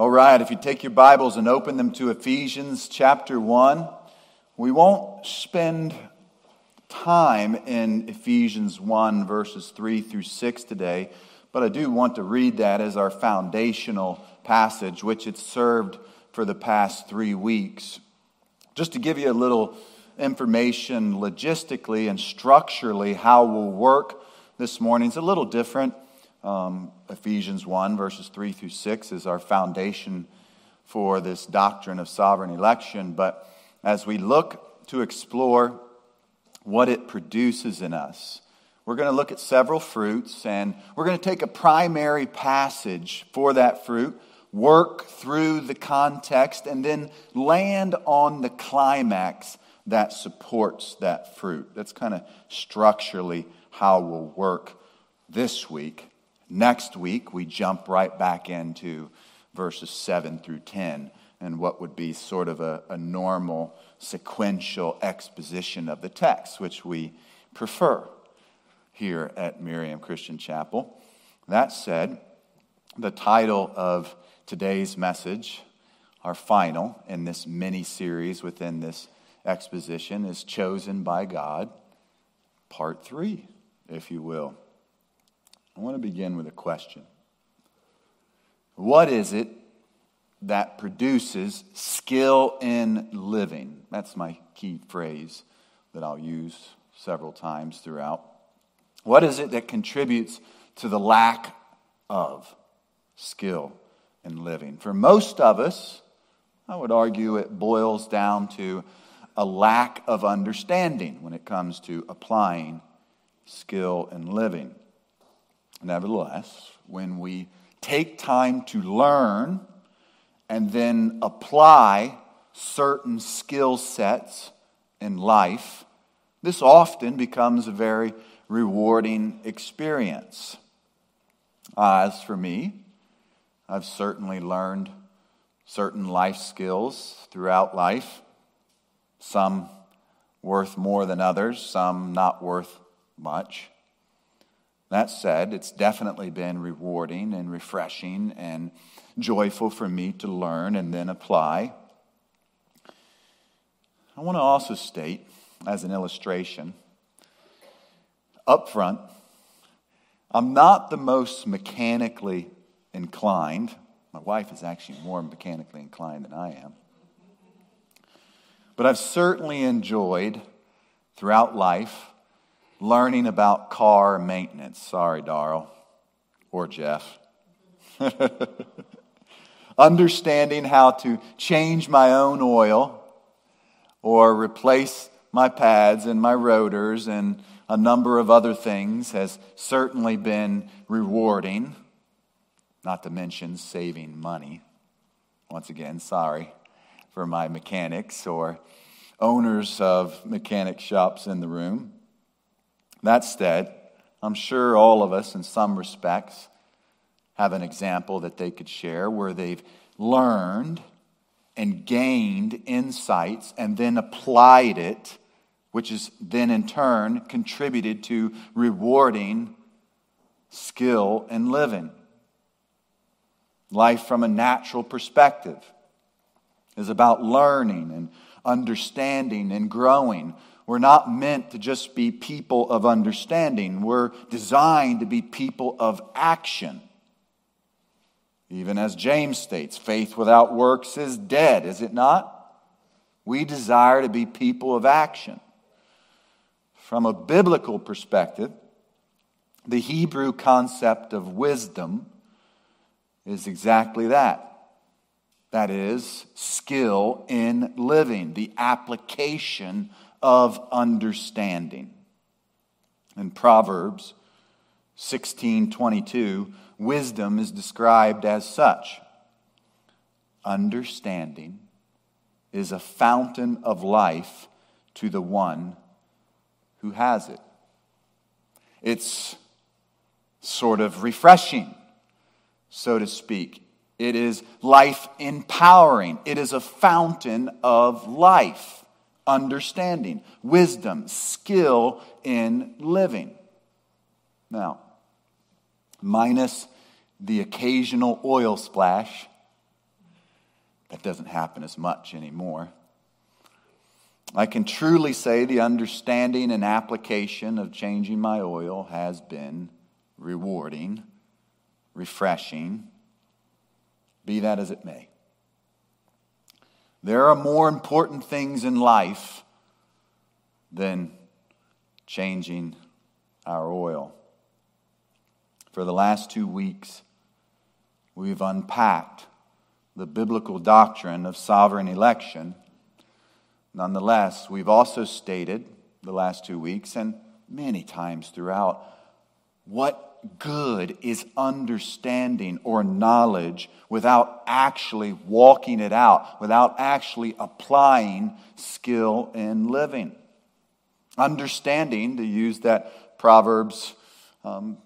All right, if you take your Bibles and open them to Ephesians chapter 1, we won't spend time in Ephesians 1, verses 3 through 6 today, but I do want to read that as our foundational passage, which it's served for the past three weeks. Just to give you a little information logistically and structurally, how we'll work this morning, it's a little different um, Ephesians 1, verses 3 through 6 is our foundation for this doctrine of sovereign election. But as we look to explore what it produces in us, we're going to look at several fruits and we're going to take a primary passage for that fruit, work through the context, and then land on the climax that supports that fruit. That's kind of structurally how we'll work this week. Next week, we jump right back into verses 7 through 10 and what would be sort of a, a normal sequential exposition of the text, which we prefer here at Miriam Christian Chapel. That said, the title of today's message, our final in this mini series within this exposition, is Chosen by God, Part 3, if you will. I want to begin with a question. What is it that produces skill in living? That's my key phrase that I'll use several times throughout. What is it that contributes to the lack of skill in living? For most of us, I would argue it boils down to a lack of understanding when it comes to applying skill in living. Nevertheless, when we take time to learn and then apply certain skill sets in life, this often becomes a very rewarding experience. Uh, as for me, I've certainly learned certain life skills throughout life, some worth more than others, some not worth much. That said, it's definitely been rewarding and refreshing and joyful for me to learn and then apply. I want to also state, as an illustration, up front, I'm not the most mechanically inclined. My wife is actually more mechanically inclined than I am. But I've certainly enjoyed throughout life learning about car maintenance. Sorry, Darrell or Jeff. Understanding how to change my own oil or replace my pads and my rotors and a number of other things has certainly been rewarding, not to mention saving money. Once again, sorry for my mechanics or owners of mechanic shops in the room. That said, I'm sure all of us, in some respects, have an example that they could share where they've learned and gained insights and then applied it, which has then in turn contributed to rewarding skill in living. Life from a natural perspective is about learning and understanding and growing we're not meant to just be people of understanding. We're designed to be people of action. Even as James states, faith without works is dead, is it not? We desire to be people of action. From a biblical perspective, the Hebrew concept of wisdom is exactly that. That is, skill in living, the application of understanding. In Proverbs 16:22, wisdom is described as such. Understanding is a fountain of life to the one who has it. It's sort of refreshing, so to speak. It is life empowering. It is a fountain of life understanding, wisdom, skill in living. Now, minus the occasional oil splash That doesn't happen as much anymore. I can truly say the understanding and application of changing my oil has been rewarding, refreshing, be that as it may. There are more important things in life than changing our oil. For the last two weeks, we've unpacked the biblical doctrine of sovereign election. Nonetheless, we've also stated the last two weeks and many times throughout what good is understanding or knowledge without actually walking it out, without actually applying skill in living. Understanding, to use that Proverbs um,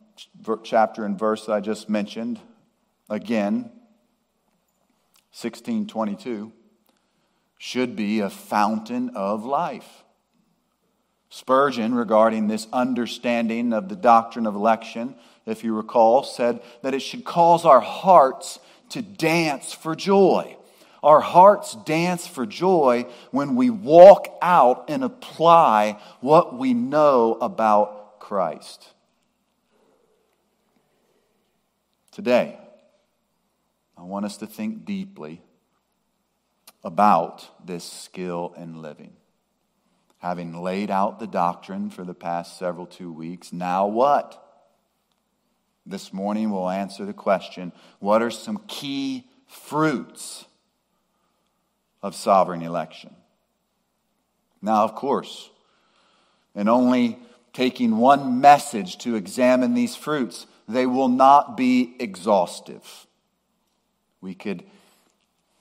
chapter and verse that I just mentioned, again, 1622, should be a fountain of life. Spurgeon, regarding this understanding of the doctrine of election, if you recall, said that it should cause our hearts to dance for joy. Our hearts dance for joy when we walk out and apply what we know about Christ. Today, I want us to think deeply about this skill in living having laid out the doctrine for the past several two weeks, now what? This morning we'll answer the question what are some key fruits of sovereign election? Now, of course, and only taking one message to examine these fruits, they will not be exhaustive. We could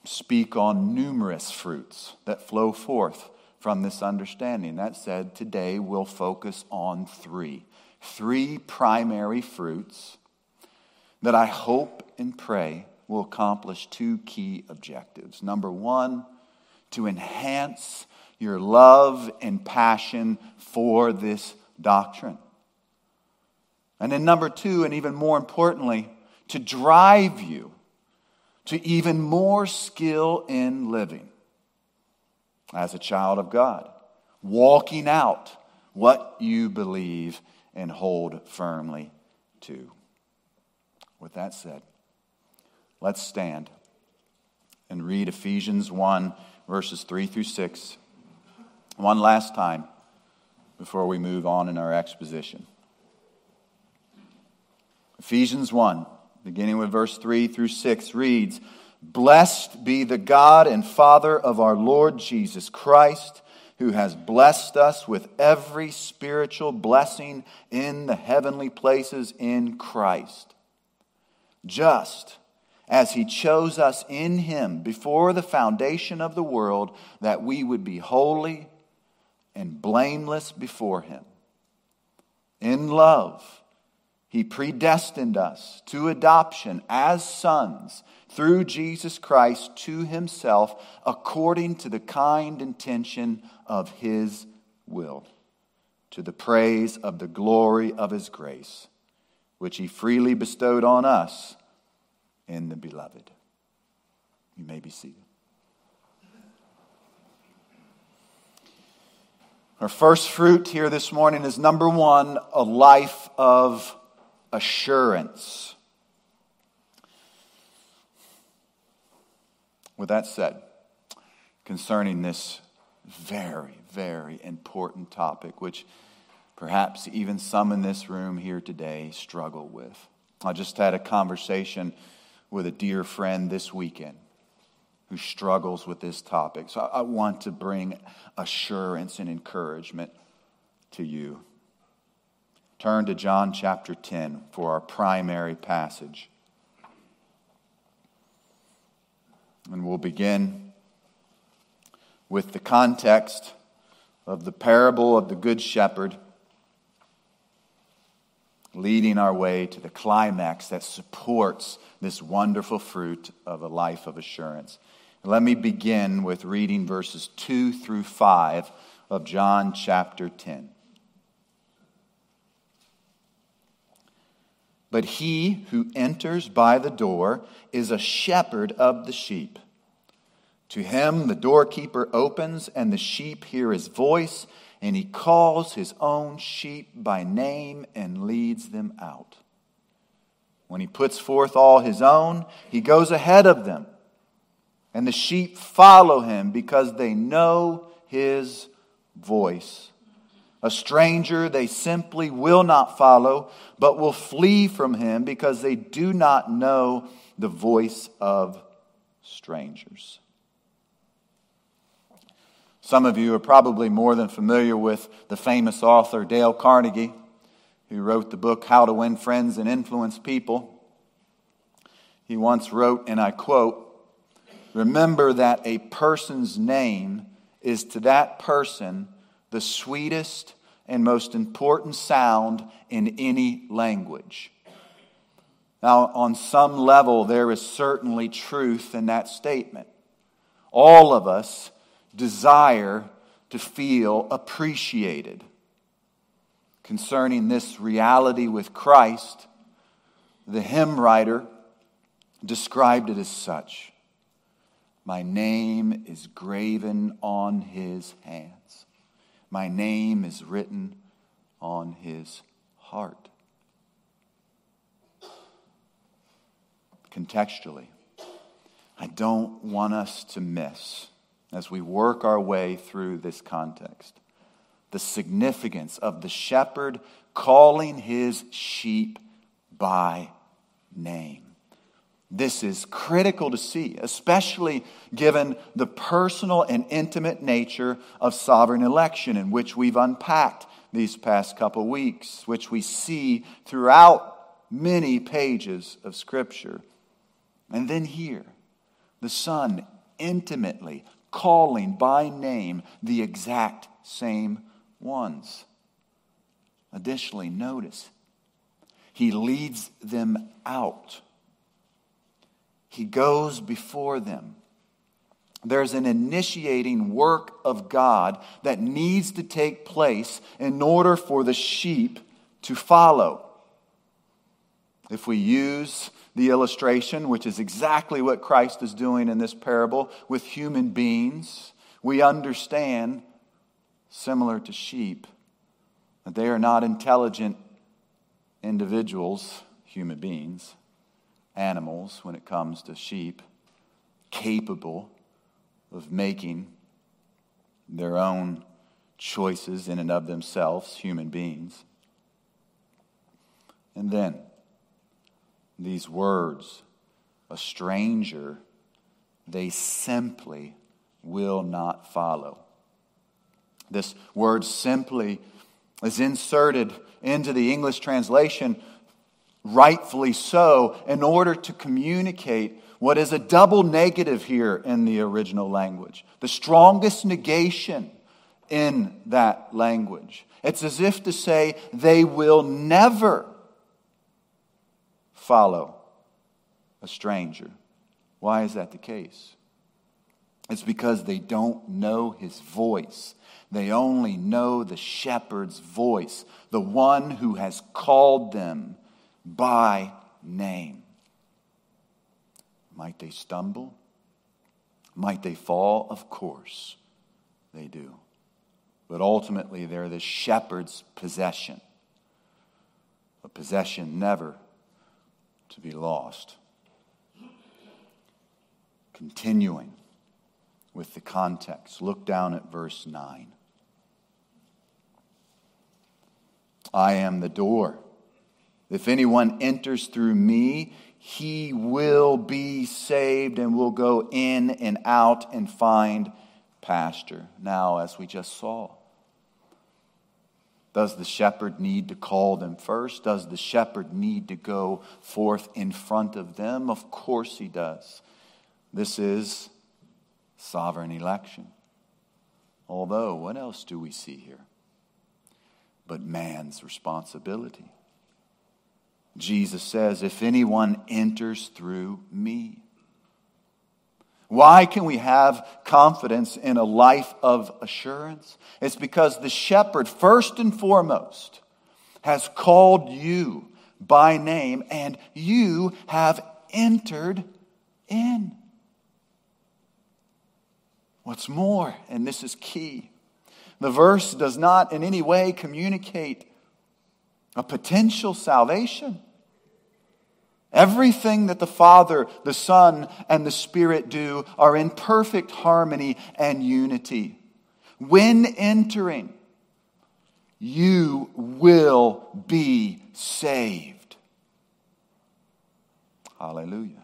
speak on numerous fruits that flow forth from this understanding. That said, today we'll focus on three. Three primary fruits that I hope and pray will accomplish two key objectives. Number one, to enhance your love and passion for this doctrine. And then, number two, and even more importantly, to drive you to even more skill in living as a child of God, walking out what you believe and hold firmly to. With that said, let's stand and read Ephesians 1, verses 3 through 6, one last time before we move on in our exposition. Ephesians 1, beginning with verse 3 through 6, reads, Blessed be the God and Father of our Lord Jesus Christ, who has blessed us with every spiritual blessing in the heavenly places in Christ. Just as he chose us in him before the foundation of the world, that we would be holy and blameless before him. In love, he predestined us to adoption as sons through Jesus Christ to himself according to the kind intention of his will, to the praise of the glory of his grace, which he freely bestowed on us in the beloved. You may be seated. Our first fruit here this morning is number one, a life of assurance. With that said, concerning this very, very important topic, which perhaps even some in this room here today struggle with. I just had a conversation with a dear friend this weekend who struggles with this topic. So I want to bring assurance and encouragement to you. Turn to John chapter 10 for our primary passage. And we'll begin with the context of the parable of the Good Shepherd, leading our way to the climax that supports this wonderful fruit of a life of assurance. Let me begin with reading verses 2 through 5 of John chapter 10. But he who enters by the door is a shepherd of the sheep. To him the doorkeeper opens, and the sheep hear his voice, and he calls his own sheep by name and leads them out. When he puts forth all his own, he goes ahead of them, and the sheep follow him because they know his voice. A stranger they simply will not follow, but will flee from him because they do not know the voice of strangers. Some of you are probably more than familiar with the famous author Dale Carnegie, who wrote the book How to Win Friends and Influence People. He once wrote, and I quote, Remember that a person's name is to that person the sweetest and most important sound in any language. Now, on some level, there is certainly truth in that statement. All of us desire to feel appreciated. Concerning this reality with Christ, the hymn writer described it as such My name is graven on his hands, my name is written on his heart. Contextually, I don't want us to miss as we work our way through this context. The significance of the shepherd calling his sheep by name. This is critical to see, especially given the personal and intimate nature of sovereign election, in which we've unpacked these past couple weeks, which we see throughout many pages of Scripture. And then here, the Son intimately calling by name the exact same ones. Additionally, notice, he leads them out. He goes before them. There's an initiating work of God that needs to take place in order for the sheep to follow. If we use the illustration, which is exactly what Christ is doing in this parable with human beings, we understand, similar to sheep, that they are not intelligent individuals, human beings, animals, when it comes to sheep, capable of making their own choices in and of themselves, human beings. And then, these words, a stranger, they simply will not follow. This word simply is inserted into the English translation, rightfully so, in order to communicate what is a double negative here in the original language. The strongest negation in that language. It's as if to say, they will never follow a stranger. Why is that the case? It's because they don't know his voice. They only know the shepherd's voice, the one who has called them by name. Might they stumble? Might they fall? Of course they do. But ultimately, they're the shepherd's possession, a possession never to be lost. Continuing with the context, look down at verse 9. I am the door. If anyone enters through me, he will be saved and will go in and out and find pasture. Now, as we just saw, does the shepherd need to call them first? Does the shepherd need to go forth in front of them? Of course he does. This is sovereign election. Although, what else do we see here? But man's responsibility. Jesus says, If anyone enters through me, why can we have confidence in a life of assurance? It's because the shepherd, first and foremost, has called you by name and you have entered in. What's more, and this is key, the verse does not in any way communicate a potential salvation. Everything that the Father, the Son, and the Spirit do are in perfect harmony and unity. When entering, you will be saved. Hallelujah.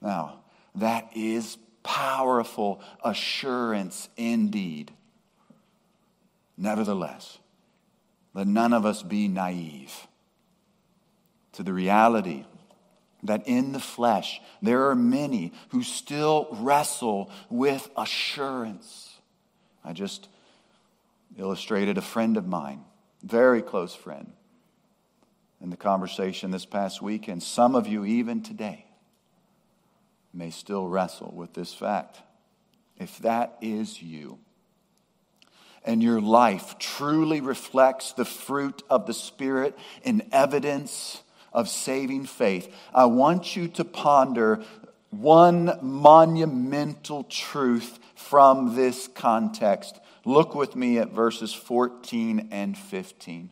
Now, that is powerful assurance indeed. Nevertheless, let none of us be naive to the reality that in the flesh there are many who still wrestle with assurance. I just illustrated a friend of mine, very close friend, in the conversation this past week, and some of you even today may still wrestle with this fact. If that is you, and your life truly reflects the fruit of the Spirit in evidence of saving faith, I want you to ponder one monumental truth from this context. Look with me at verses 14 and 15.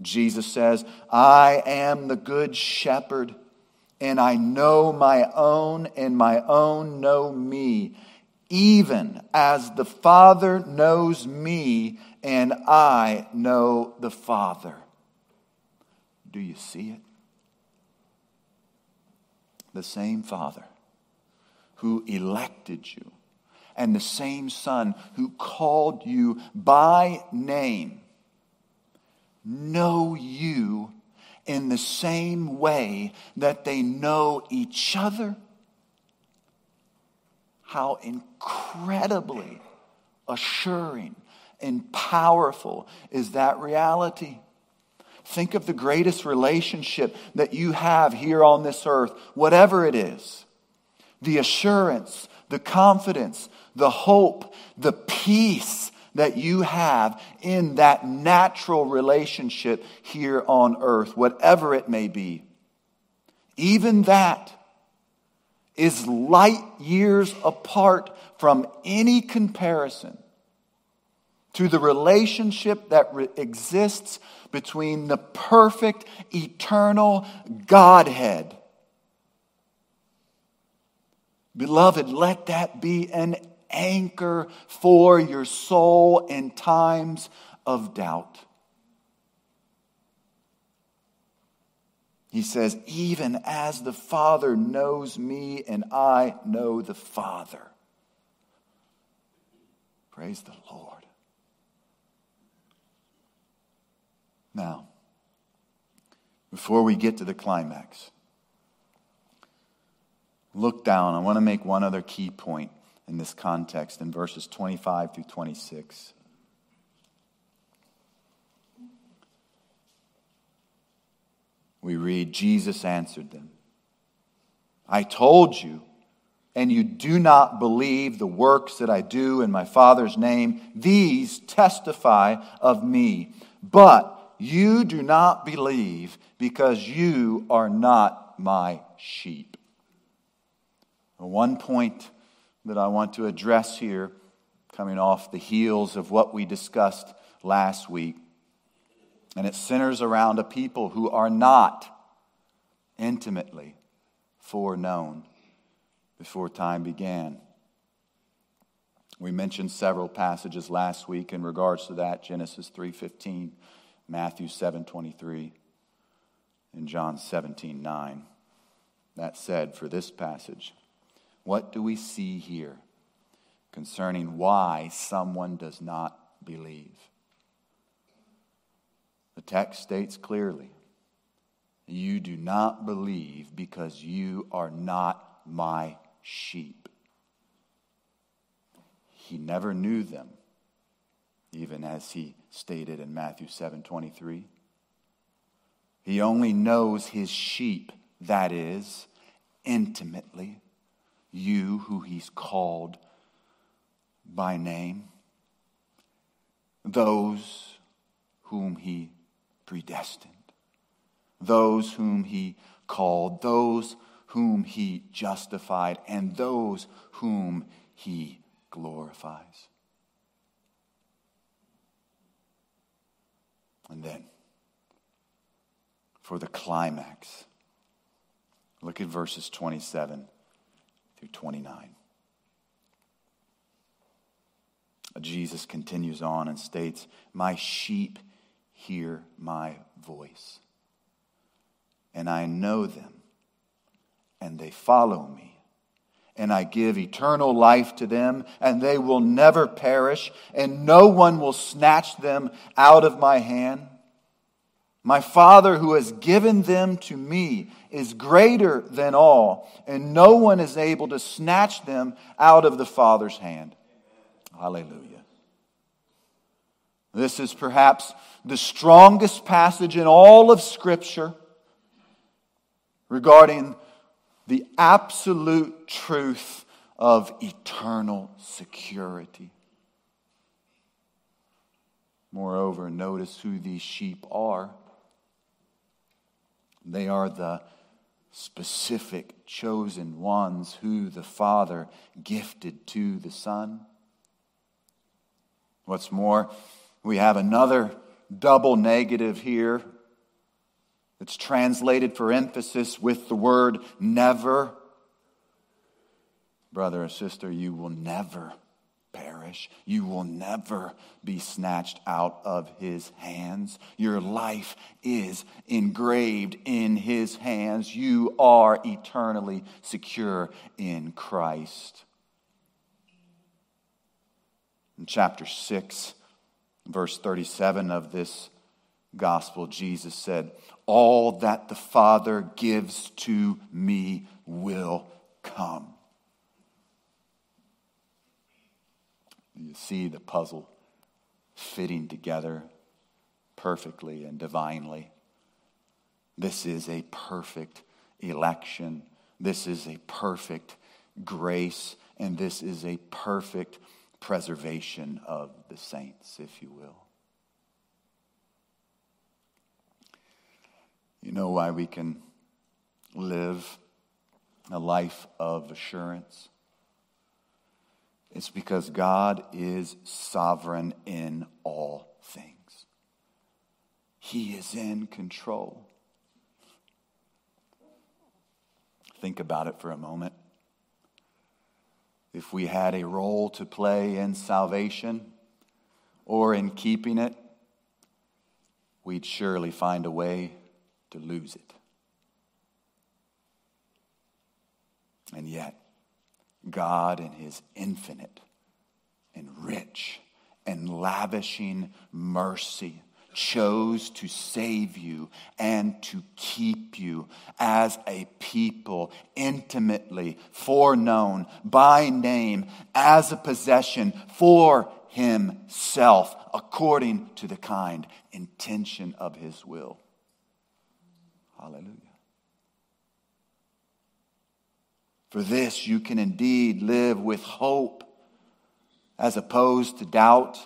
Jesus says, I am the good shepherd, and I know my own, and my own know me even as the Father knows me and I know the Father. Do you see it? The same Father who elected you and the same Son who called you by name know you in the same way that they know each other how incredibly assuring and powerful is that reality. Think of the greatest relationship that you have here on this earth, whatever it is the assurance, the confidence, the hope, the peace that you have in that natural relationship here on earth, whatever it may be. Even that is light years apart from any comparison to the relationship that re- exists between the perfect, eternal Godhead. Beloved, let that be an anchor for your soul in times of doubt. He says, Even as the Father knows me and I know the Father. Praise the Lord. Now, before we get to the climax, look down. I want to make one other key point in this context in verses 25 through 26. we read, Jesus answered them, I told you, and you do not believe the works that I do in my Father's name. These testify of me. But you do not believe because you are not my sheep. One point that I want to address here, coming off the heels of what we discussed last week, and it centers around a people who are not intimately foreknown before time began. We mentioned several passages last week in regards to that Genesis 3:15, Matthew 7:23, and John 17:9. That said, for this passage, what do we see here concerning why someone does not believe? The text states clearly you do not believe because you are not my sheep. He never knew them, even as he stated in Matthew 7 23. He only knows his sheep, that is, intimately, you who he's called by name, those whom he predestined, those whom he called, those whom he justified and those whom he glorifies. And then, for the climax, look at verses 27 through 29. Jesus continues on and states, My sheep hear my voice, and I know them, and they follow me. And I give eternal life to them, and they will never perish, and no one will snatch them out of my hand. My Father who has given them to me is greater than all, and no one is able to snatch them out of the Father's hand. Hallelujah. This is perhaps the strongest passage in all of Scripture regarding the absolute truth of eternal security. Moreover, notice who these sheep are. They are the specific chosen ones who the Father gifted to the Son. What's more, we have another double negative here it's translated for emphasis with the word never. Brother or sister, you will never perish. You will never be snatched out of his hands. Your life is engraved in his hands. You are eternally secure in Christ. In chapter 6, verse 37 of this gospel, Jesus said, All that the Father gives to me will come. You see the puzzle fitting together perfectly and divinely. This is a perfect election. This is a perfect grace. And this is a perfect preservation of the saints, if you will. You know why we can live a life of assurance? It's because God is sovereign in all things. He is in control. Think about it for a moment. If we had a role to play in salvation or in keeping it, we'd surely find a way to lose it. And yet, God, in His infinite and rich and lavishing mercy, chose to save you and to keep you as a people intimately foreknown by name as a possession for himself according to the kind intention of his will. Hallelujah. For this you can indeed live with hope as opposed to doubt.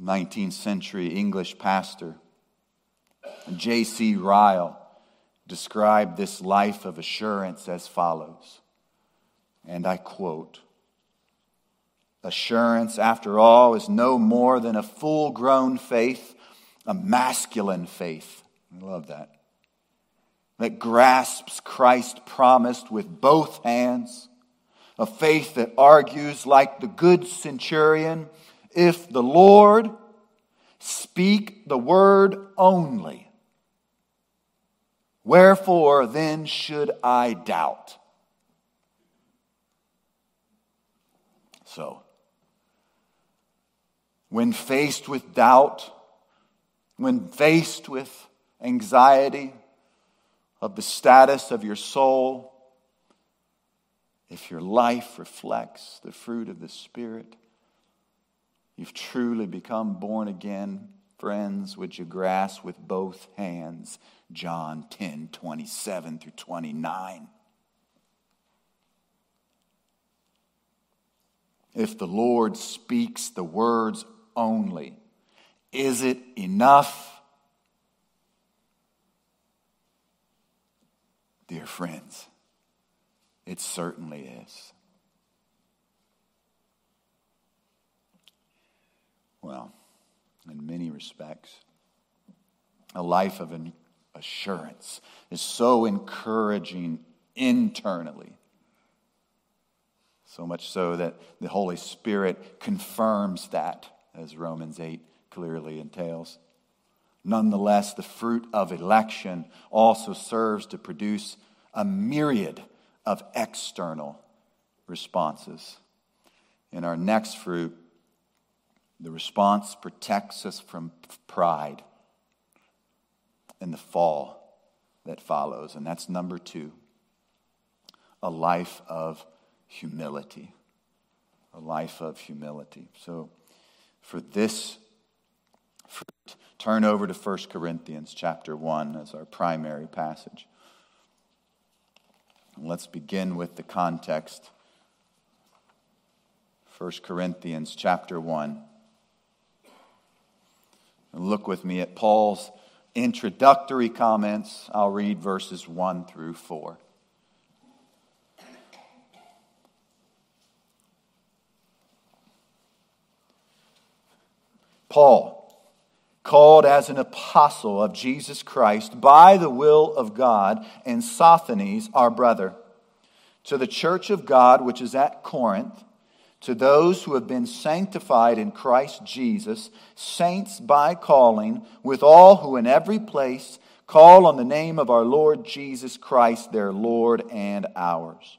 19th century English pastor J.C. Ryle described this life of assurance as follows. And I quote Assurance, after all, is no more than a full grown faith a masculine faith. I love that. That grasps Christ promised with both hands. A faith that argues like the good centurion if the Lord speak the word only, wherefore then should I doubt? So, when faced with doubt, when faced with anxiety of the status of your soul, if your life reflects the fruit of the Spirit, you've truly become born again. Friends, would you grasp with both hands John 10 27 through 29? If the Lord speaks the words only, is it enough? dear friends. It certainly is. Well, in many respects, a life of an assurance is so encouraging internally. So much so that the Holy Spirit confirms that, as Romans 8 clearly entails. Nonetheless, the fruit of election also serves to produce a myriad of external responses. In our next fruit, the response protects us from pride and the fall that follows. And that's number two a life of humility. A life of humility. So, for this turn over to 1 Corinthians chapter 1 as our primary passage. Let's begin with the context. 1 Corinthians chapter 1. Look with me at Paul's introductory comments. I'll read verses 1 through 4. Paul, called as an apostle of Jesus Christ by the will of God, and Sosthenes, our brother, to the church of God which is at Corinth to those who have been sanctified in Christ Jesus, saints by calling, with all who in every place call on the name of our Lord Jesus Christ, their Lord and ours.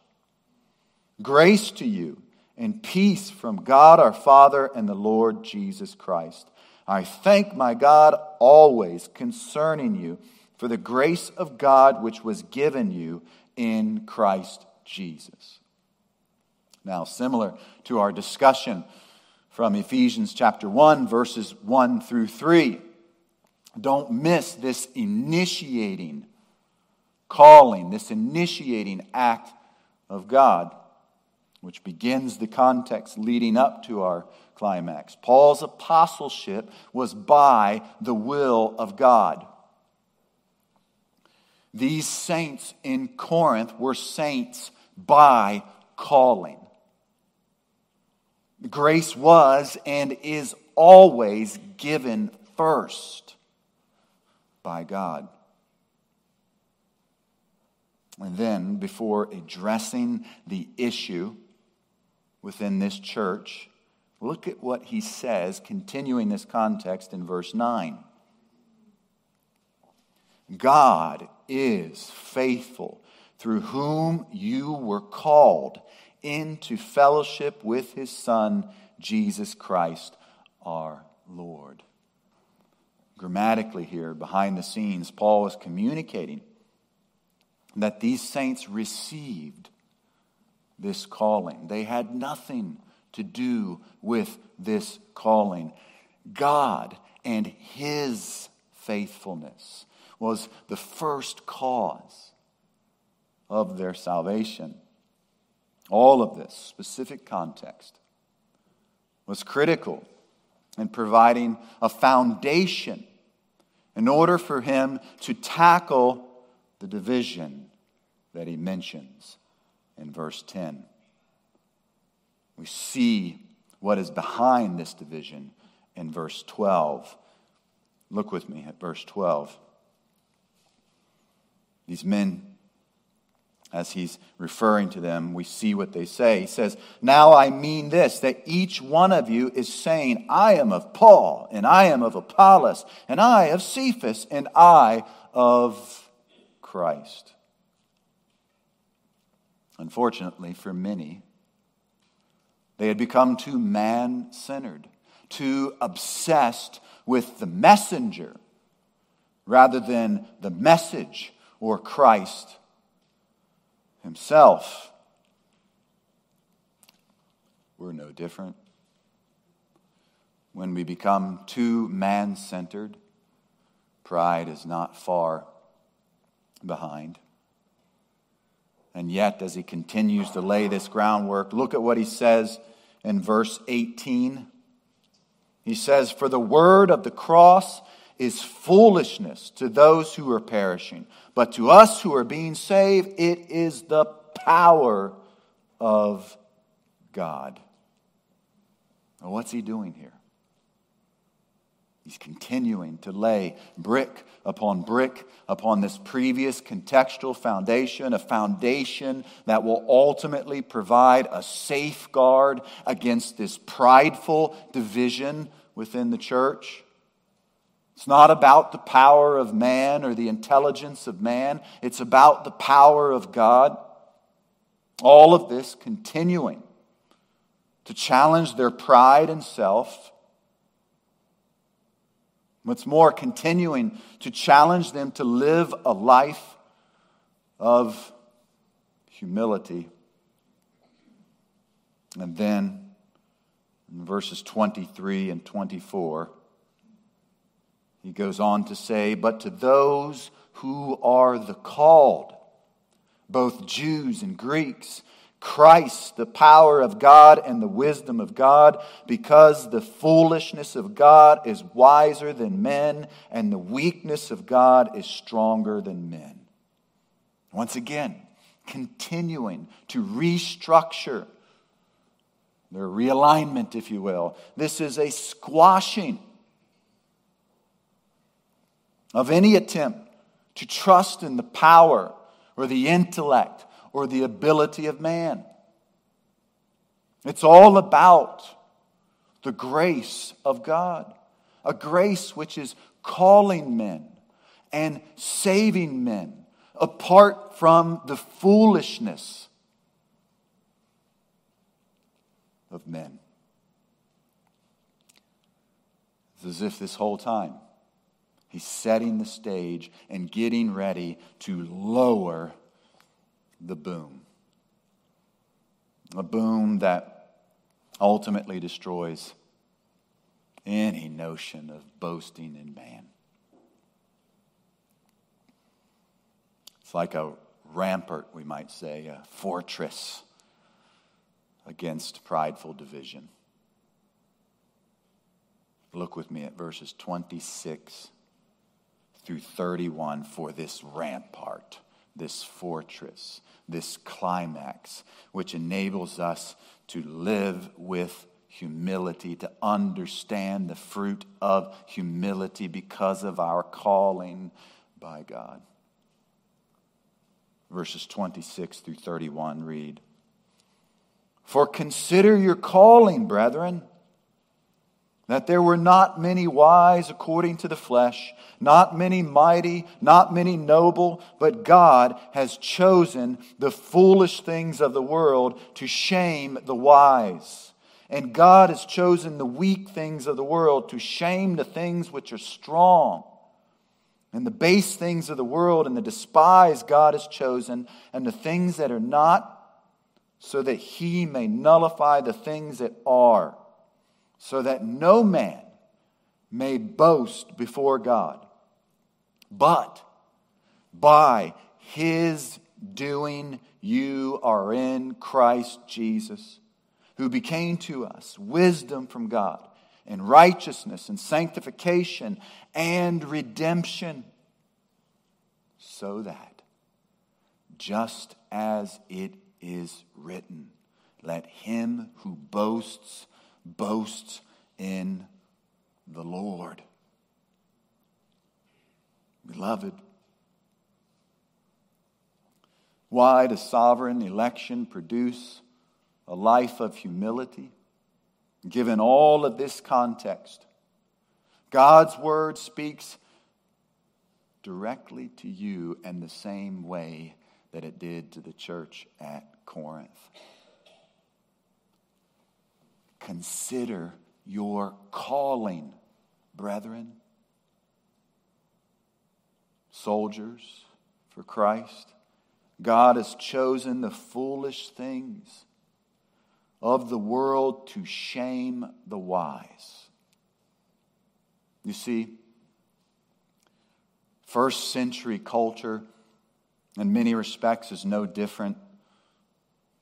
Grace to you and peace from God our Father and the Lord Jesus Christ. I thank my God always concerning you for the grace of God which was given you in Christ Jesus. Now, similar to our discussion from Ephesians chapter 1, verses 1 through 3, don't miss this initiating calling, this initiating act of God, which begins the context leading up to our climax. Paul's apostleship was by the will of God. These saints in Corinth were saints by calling. Grace was and is always given first by God. And then, before addressing the issue within this church, look at what he says, continuing this context in verse 9. God is faithful, through whom you were called into fellowship with his Son, Jesus Christ, our Lord. Grammatically, here, behind the scenes, Paul is communicating that these saints received this calling. They had nothing to do with this calling. God and his faithfulness was the first cause of their salvation. All of this specific context was critical in providing a foundation in order for him to tackle the division that he mentions in verse 10. We see what is behind this division in verse 12. Look with me at verse 12. These men as he's referring to them, we see what they say. He says, Now I mean this, that each one of you is saying, I am of Paul, and I am of Apollos, and I of Cephas, and I of Christ. Unfortunately, for many, they had become too man centered, too obsessed with the messenger rather than the message or Christ himself. We're no different. When we become too man centered, pride is not far behind. And yet, as he continues to lay this groundwork, look at what he says in verse 18. He says, For the word of the cross is foolishness to those who are perishing, but to us who are being saved, it is the power of God. Well, what's he doing here? He's continuing to lay brick upon brick upon this previous contextual foundation, a foundation that will ultimately provide a safeguard against this prideful division within the church. It's not about the power of man or the intelligence of man, it's about the power of God. All of this continuing to challenge their pride and self What's more, continuing to challenge them to live a life of humility. And then in verses 23 and 24, he goes on to say, But to those who are the called, both Jews and Greeks, Christ, the power of God and the wisdom of God, because the foolishness of God is wiser than men, and the weakness of God is stronger than men. Once again, continuing to restructure their realignment, if you will. This is a squashing of any attempt to trust in the power or the intellect or the ability of man. It's all about the grace of God, a grace which is calling men and saving men apart from the foolishness of men. It's as if this whole time he's setting the stage and getting ready to lower the boom. A boom that ultimately destroys any notion of boasting in man. It's like a rampart, we might say, a fortress against prideful division. Look with me at verses 26 through 31 for this rampart this fortress, this climax, which enables us to live with humility, to understand the fruit of humility because of our calling by God. Verses 26 through 31 read For consider your calling, brethren that there were not many wise according to the flesh, not many mighty, not many noble, but God has chosen the foolish things of the world to shame the wise. And God has chosen the weak things of the world to shame the things which are strong. And the base things of the world and the despised God has chosen, and the things that are not, so that he may nullify the things that are so that no man may boast before God. But by his doing, you are in Christ Jesus, who became to us wisdom from God, and righteousness, and sanctification, and redemption, so that just as it is written, let him who boasts boasts in the Lord. Beloved, why does sovereign election produce a life of humility? Given all of this context, God's word speaks directly to you in the same way that it did to the church at Corinth. Consider your calling, brethren. Soldiers for Christ. God has chosen the foolish things of the world to shame the wise. You see, first century culture, in many respects, is no different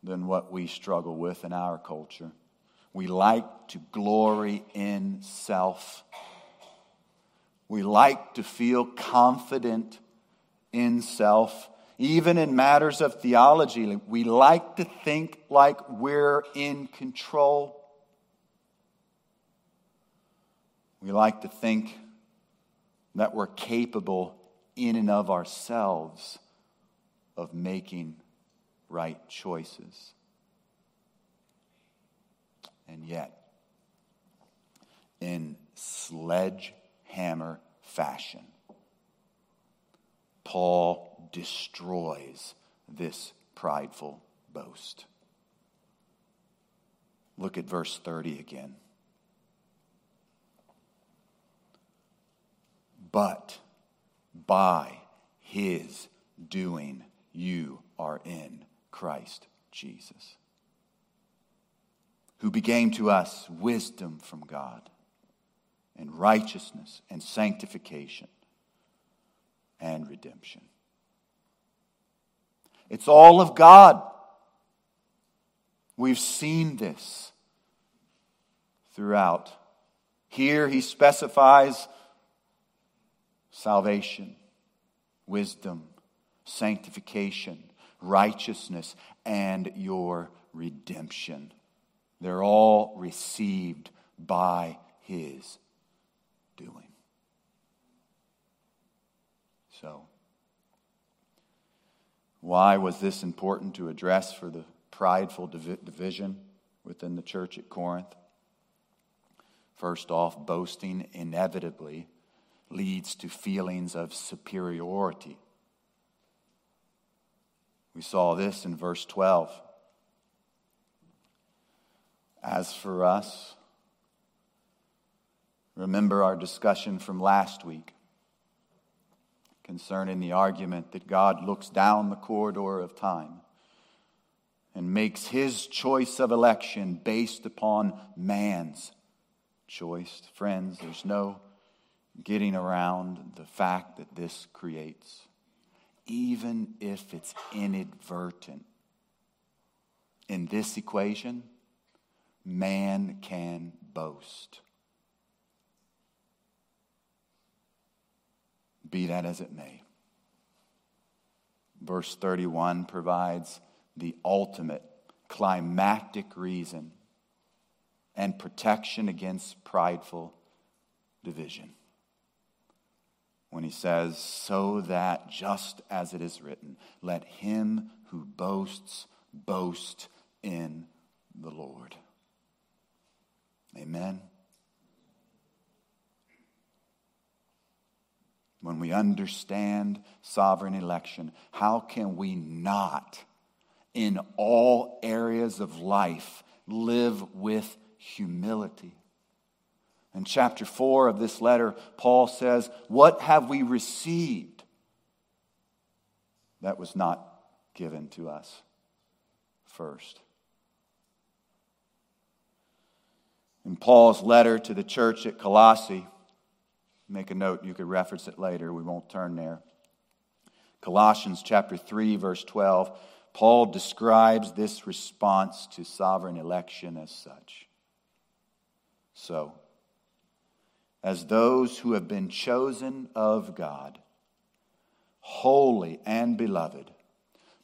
than what we struggle with in our culture. We like to glory in self. We like to feel confident in self. Even in matters of theology, we like to think like we're in control. We like to think that we're capable in and of ourselves of making right choices. And yet, in sledgehammer fashion, Paul destroys this prideful boast. Look at verse 30 again. But by his doing, you are in Christ Jesus, who became to us wisdom from God, and righteousness, and sanctification, and redemption. It's all of God. We've seen this throughout. Here he specifies salvation, wisdom, sanctification, righteousness, and your redemption. They're all received by his doing. So, why was this important to address for the prideful division within the church at Corinth? First off, boasting inevitably leads to feelings of superiority. We saw this in verse 12. As for us, remember our discussion from last week concerning the argument that God looks down the corridor of time and makes his choice of election based upon man's choice. Friends, there's no getting around the fact that this creates, even if it's inadvertent. In this equation, man can boast. Be that as it may. Verse 31 provides the ultimate climactic reason and protection against prideful division when he says, So that just as it is written, let him who boasts boast in the Lord. Amen. When we understand sovereign election, how can we not, in all areas of life, live with humility? In chapter 4 of this letter, Paul says, What have we received that was not given to us first? In Paul's letter to the church at Colossae, make a note, you could reference it later, we won't turn there. Colossians chapter 3, verse 12, Paul describes this response to sovereign election as such. So, as those who have been chosen of God, holy and beloved,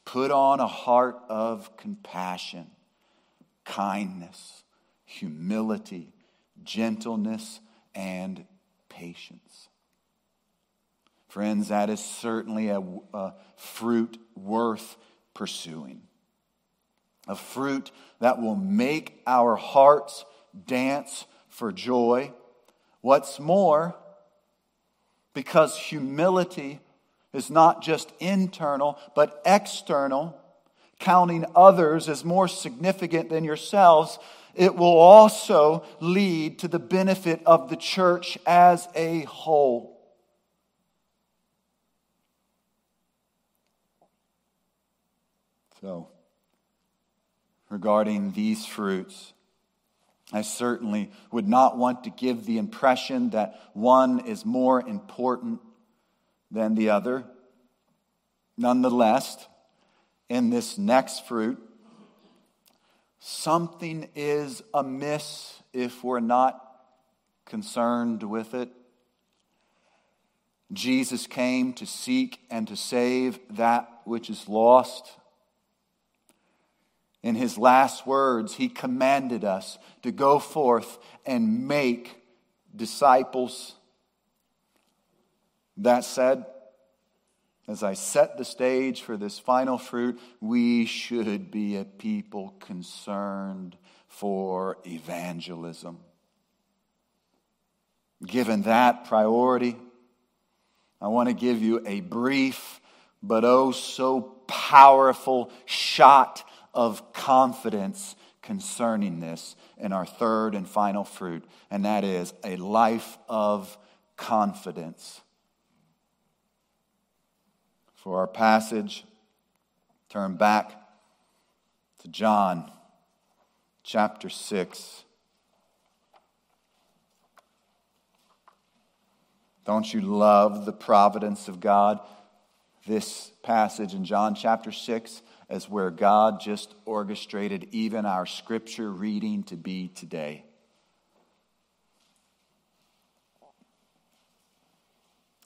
put on a heart of compassion, kindness, humility, gentleness, and patience. Friends, that is certainly a, a, fruit worth pursuing. A fruit that will make our hearts dance for joy What's more, because humility is not just internal, but external, counting others as more significant than yourselves, it will also lead to the benefit of the church as a whole. So, regarding these fruits, I certainly would not want to give the impression that one is more important than the other. Nonetheless, in this next fruit, something is amiss if we're not concerned with it. Jesus came to seek and to save that which is lost. In his last words, he commanded us to go forth and make disciples. That said, as I set the stage for this final fruit, we should be a people concerned for evangelism. Given that priority, I want to give you a brief but oh so powerful shot of confidence concerning this in our third and final fruit, and that is a life of confidence. For our passage, turn back to John chapter 6. Don't you love the providence of God? This passage in John chapter 6 is where God just orchestrated even our scripture reading to be today.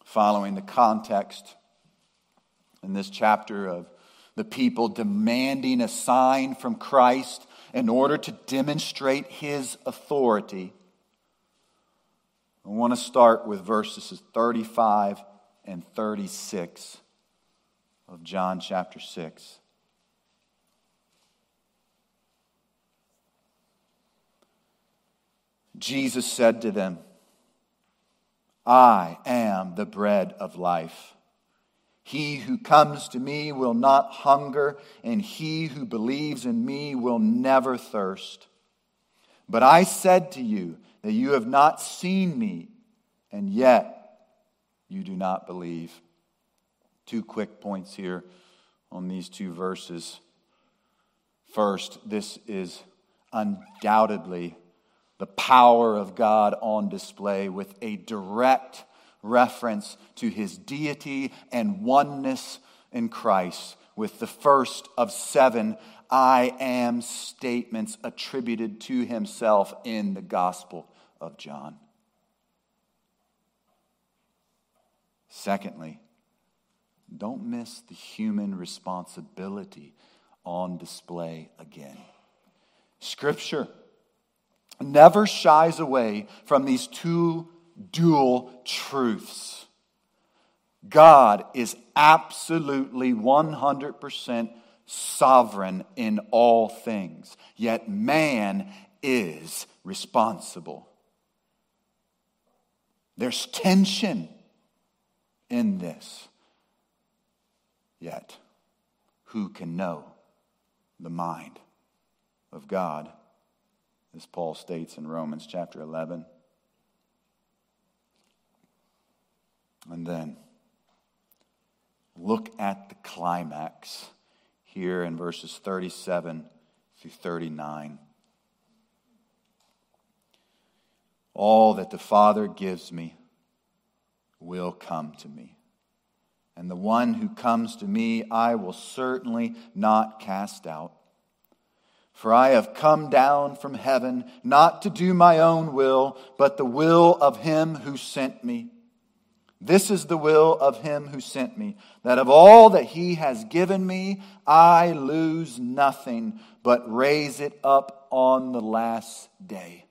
Following the context in this chapter of the people demanding a sign from Christ in order to demonstrate his authority. I want to start with verses 35 and 36 of John chapter 6. Jesus said to them, I am the bread of life. He who comes to me will not hunger, and he who believes in me will never thirst. But I said to you that you have not seen me, and yet you do not believe. Two quick points here on these two verses. First, this is undoubtedly the power of God on display with a direct reference to his deity and oneness in Christ, with the first of seven I am statements attributed to himself in the Gospel of John. Secondly, don't miss the human responsibility on display again. Scripture never shies away from these two dual truths. God is absolutely 100% sovereign in all things, yet man is responsible. There's tension in this. Yet, who can know the mind of God? As Paul states in Romans chapter 11. And then, look at the climax here in verses 37 through 39. All that the Father gives me will come to me. And the one who comes to me, I will certainly not cast out. For I have come down from heaven not to do my own will, but the will of him who sent me. This is the will of him who sent me, that of all that he has given me, I lose nothing, but raise it up on the last day.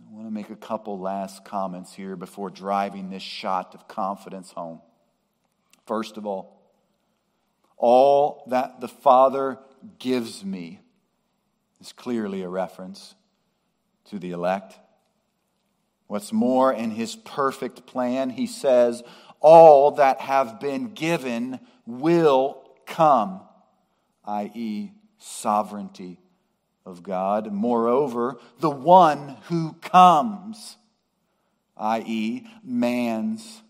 I want to make a couple last comments here before driving this shot of confidence home. First of all, all that the Father gives me is clearly a reference to the elect. What's more, in his perfect plan, he says, All that have been given will come, i.e., sovereignty of God. Moreover, the one who comes, i.e., man's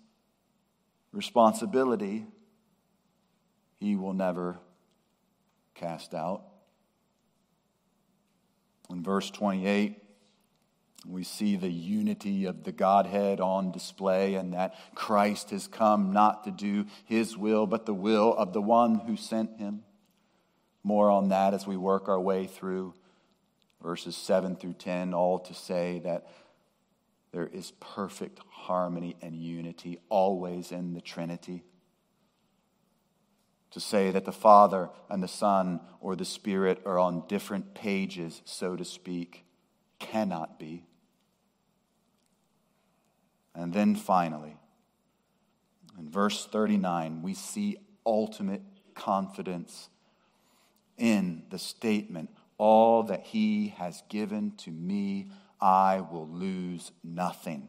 responsibility, he will never cast out. In verse 28, we see the unity of the Godhead on display, and that Christ has come not to do his will, but the will of the one who sent him. More on that as we work our way through verses 7 through 10, all to say that there is perfect harmony and unity always in the Trinity. To say that the Father and the Son or the Spirit are on different pages, so to speak, cannot be. And then finally, in verse 39, we see ultimate confidence in the statement All that he has given to me, I will lose nothing.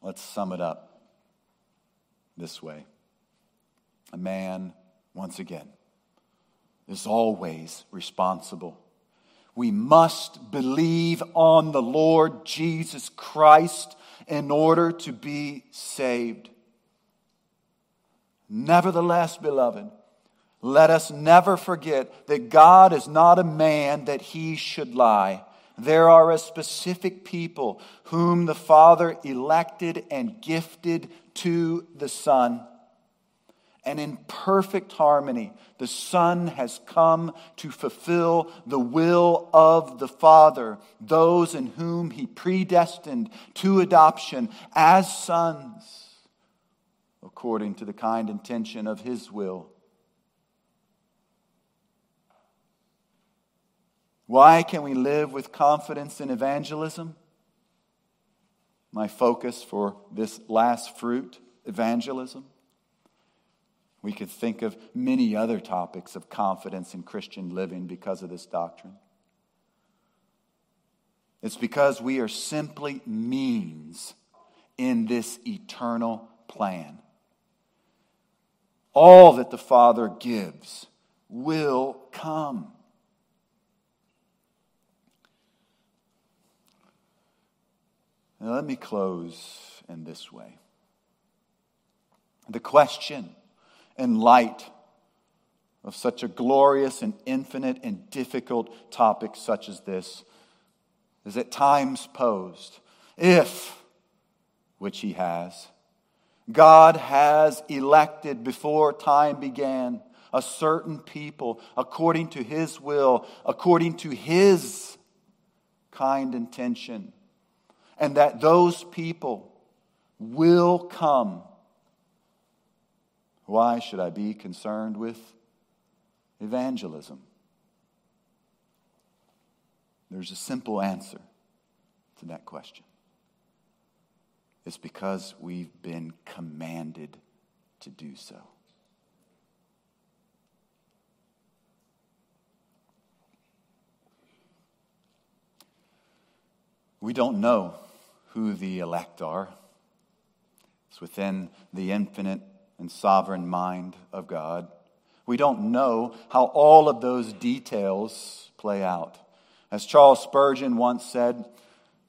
Let's sum it up this way. A man, once again, is always responsible. We must believe on the Lord Jesus Christ in order to be saved. Nevertheless, beloved, let us never forget that God is not a man that he should lie. There are a specific people whom the Father elected and gifted to the Son. And in perfect harmony, the Son has come to fulfill the will of the Father, those in whom He predestined to adoption as sons, according to the kind intention of His will. Why can we live with confidence in evangelism? My focus for this last fruit, evangelism. We could think of many other topics of confidence in Christian living because of this doctrine. It's because we are simply means in this eternal plan. All that the Father gives will come. Now, let me close in this way. The question, in light of such a glorious and infinite and difficult topic such as this, is at times posed if, which He has, God has elected before time began a certain people according to His will, according to His kind intention and that those people will come. Why should I be concerned with evangelism? There's a simple answer to that question. It's because we've been commanded to do so. We don't know who the elect are. It's within the infinite and sovereign mind of God. We don't know how all of those details play out. As Charles Spurgeon once said,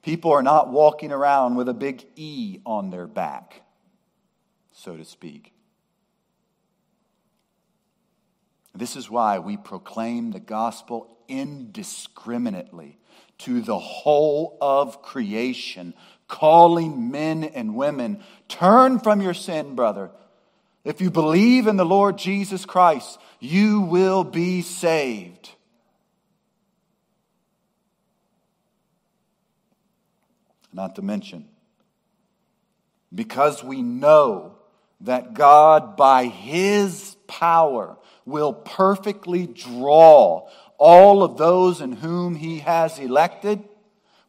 people are not walking around with a big E on their back, so to speak. This is why we proclaim the gospel indiscriminately to the whole of creation, calling men and women, turn from your sin, brother. If you believe in the Lord Jesus Christ, you will be saved. Not to mention, because we know that God, by His power, will perfectly draw all of those in whom he has elected,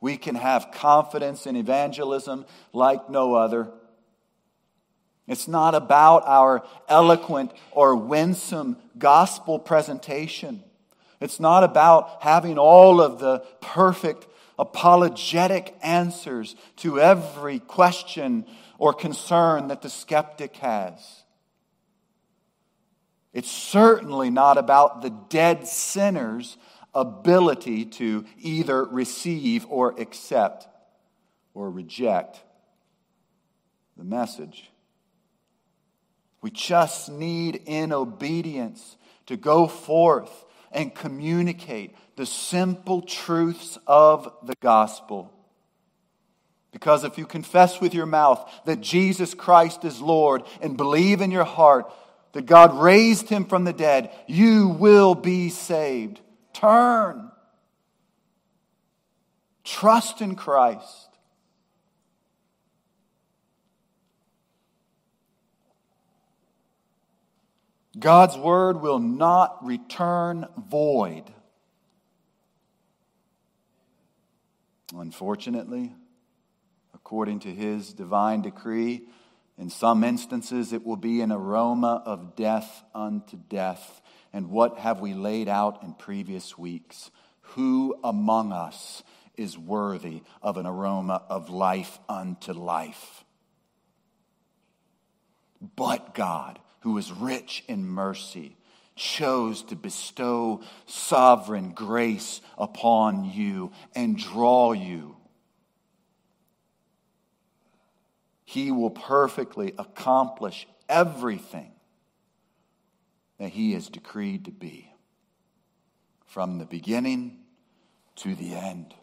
we can have confidence in evangelism like no other. It's not about our eloquent or winsome gospel presentation. It's not about having all of the perfect apologetic answers to every question or concern that the skeptic has. It's certainly not about the dead sinner's ability to either receive or accept or reject the message. We just need, in obedience, to go forth and communicate the simple truths of the gospel. Because if you confess with your mouth that Jesus Christ is Lord and believe in your heart that God raised him from the dead, you will be saved. Turn. Trust in Christ. God's word will not return void. Unfortunately, according to his divine decree, in some instances it will be an aroma of death unto death. And what have we laid out in previous weeks? Who among us is worthy of an aroma of life unto life? But God who is rich in mercy, chose to bestow sovereign grace upon you and draw you. He will perfectly accomplish everything that He has decreed to be from the beginning to the end.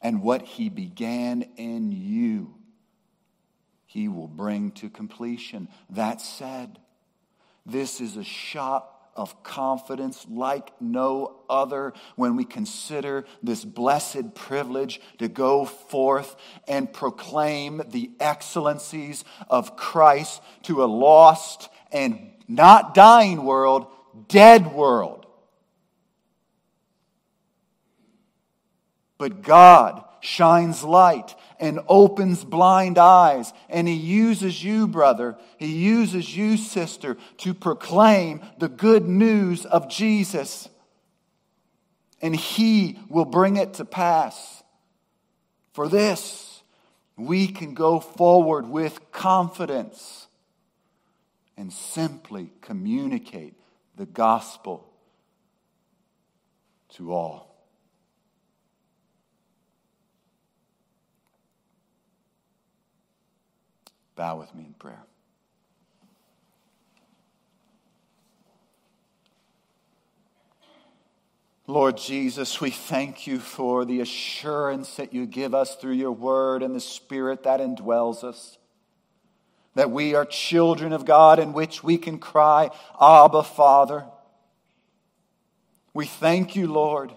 And what He began in you he will bring to completion. That said, this is a shot of confidence like no other when we consider this blessed privilege to go forth and proclaim the excellencies of Christ to a lost and not dying world, dead world. But God shines light and opens blind eyes. And He uses you, brother, He uses you, sister, to proclaim the good news of Jesus. And He will bring it to pass. For this, we can go forward with confidence and simply communicate the gospel to all. Bow with me in prayer. Lord Jesus, we thank you for the assurance that you give us through your word and the spirit that indwells us. That we are children of God in which we can cry, Abba, Father. We thank you, Lord,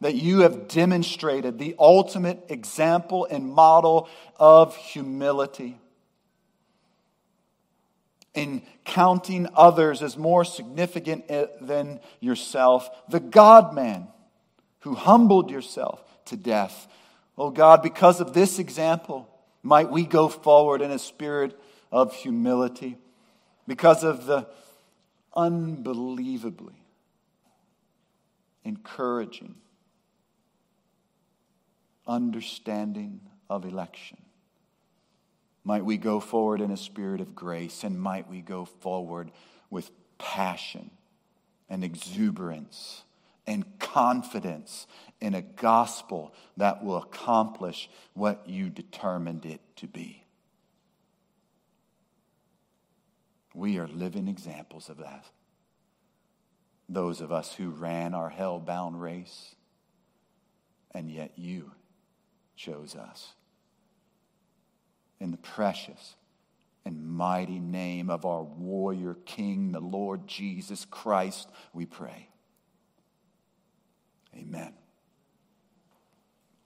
that you have demonstrated the ultimate example and model of humility in counting others as more significant eh, than yourself, the God man who humbled yourself to death. Oh God, because of this example, might we go forward in a spirit of humility because of the unbelievably encouraging understanding of election. Might we go forward in a spirit of grace, and might we go forward with passion and exuberance and confidence in a gospel that will accomplish what you determined it to be. We are living examples of that. Those of us who ran our hell bound race, and yet you chose us in the precious and mighty name of our warrior King, the Lord Jesus Christ, we pray. Amen.